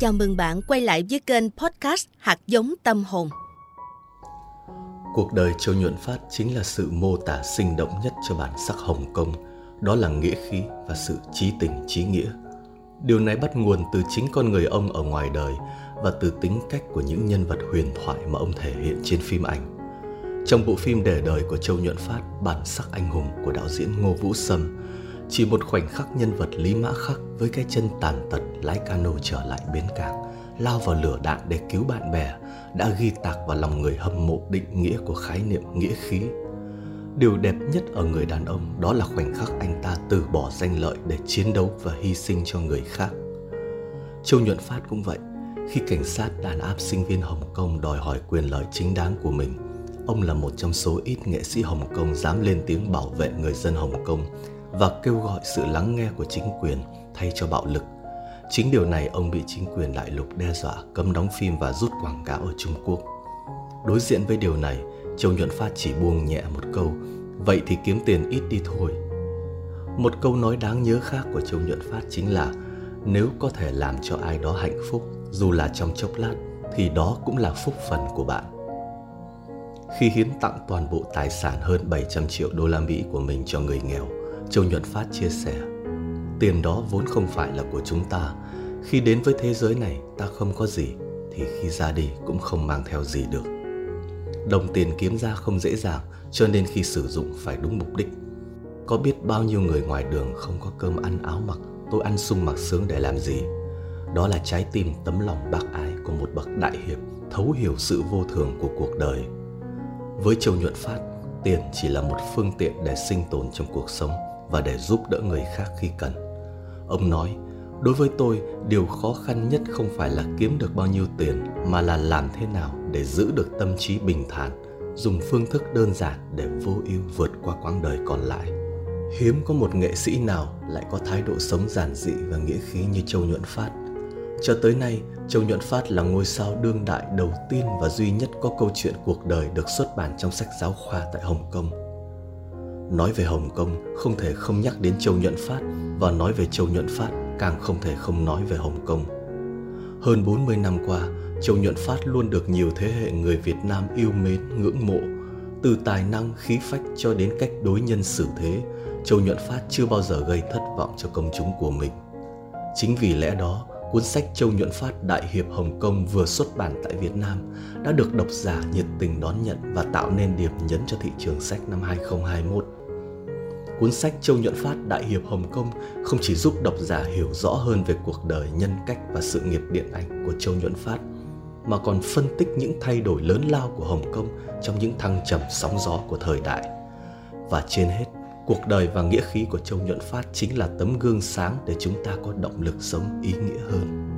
Chào mừng bạn quay lại với kênh podcast Hạt giống tâm hồn. Cuộc đời Châu Nhuận Phát chính là sự mô tả sinh động nhất cho bản sắc Hồng Kông, đó là nghĩa khí và sự trí tình trí nghĩa. Điều này bắt nguồn từ chính con người ông ở ngoài đời và từ tính cách của những nhân vật huyền thoại mà ông thể hiện trên phim ảnh. Trong bộ phim Đề đời của Châu Nhuận Phát, bản sắc anh hùng của đạo diễn Ngô Vũ Sâm, chỉ một khoảnh khắc nhân vật Lý Mã Khắc với cái chân tàn tật lái cano trở lại bến cảng, lao vào lửa đạn để cứu bạn bè, đã ghi tạc vào lòng người hâm mộ định nghĩa của khái niệm nghĩa khí. Điều đẹp nhất ở người đàn ông đó là khoảnh khắc anh ta từ bỏ danh lợi để chiến đấu và hy sinh cho người khác. Châu Nhuận Phát cũng vậy, khi cảnh sát đàn áp sinh viên Hồng Kông đòi hỏi quyền lợi chính đáng của mình, ông là một trong số ít nghệ sĩ Hồng Kông dám lên tiếng bảo vệ người dân Hồng Kông và kêu gọi sự lắng nghe của chính quyền thay cho bạo lực. Chính điều này ông bị chính quyền đại lục đe dọa cấm đóng phim và rút quảng cáo ở Trung Quốc. Đối diện với điều này, Châu Nhuận Phát chỉ buông nhẹ một câu, vậy thì kiếm tiền ít đi thôi. Một câu nói đáng nhớ khác của Châu Nhuận Phát chính là nếu có thể làm cho ai đó hạnh phúc, dù là trong chốc lát, thì đó cũng là phúc phần của bạn. Khi hiến tặng toàn bộ tài sản hơn 700 triệu đô la Mỹ của mình cho người nghèo, Châu Nhuận Phát chia sẻ, Tiền đó vốn không phải là của chúng ta. Khi đến với thế giới này, ta không có gì, Thì khi ra đi cũng không mang theo gì được. Đồng tiền kiếm ra không dễ dàng, Cho nên khi sử dụng phải đúng mục đích. Có biết bao nhiêu người ngoài đường không có cơm ăn áo mặc, Tôi ăn sung mặc sướng để làm gì? Đó là trái tim tấm lòng bác ái của một bậc đại hiệp, Thấu hiểu sự vô thường của cuộc đời. Với Châu Nhuận Phát, Tiền chỉ là một phương tiện để sinh tồn trong cuộc sống và để giúp đỡ người khác khi cần. Ông nói, đối với tôi, điều khó khăn nhất không phải là kiếm được bao nhiêu tiền mà là làm thế nào để giữ được tâm trí bình thản, dùng phương thức đơn giản để vô ưu vượt qua quãng đời còn lại. Hiếm có một nghệ sĩ nào lại có thái độ sống giản dị và nghĩa khí như Châu Nhuận Phát. Cho tới nay, Châu Nhuận Phát là ngôi sao đương đại đầu tiên và duy nhất có câu chuyện cuộc đời được xuất bản trong sách giáo khoa tại Hồng Kông Nói về Hồng Kông không thể không nhắc đến Châu Nhuận Phát và nói về Châu Nhuận Phát càng không thể không nói về Hồng Kông. Hơn 40 năm qua, Châu Nhuận Phát luôn được nhiều thế hệ người Việt Nam yêu mến, ngưỡng mộ. Từ tài năng, khí phách cho đến cách đối nhân xử thế, Châu Nhuận Phát chưa bao giờ gây thất vọng cho công chúng của mình. Chính vì lẽ đó, cuốn sách Châu Nhuận Phát Đại Hiệp Hồng Kông vừa xuất bản tại Việt Nam đã được độc giả nhiệt tình đón nhận và tạo nên điểm nhấn cho thị trường sách năm 2021 cuốn sách Châu Nhuận Phát Đại Hiệp Hồng Kông không chỉ giúp độc giả hiểu rõ hơn về cuộc đời, nhân cách và sự nghiệp điện ảnh của Châu Nhuận Phát, mà còn phân tích những thay đổi lớn lao của Hồng Kông trong những thăng trầm sóng gió của thời đại. Và trên hết, cuộc đời và nghĩa khí của Châu Nhuận Phát chính là tấm gương sáng để chúng ta có động lực sống ý nghĩa hơn.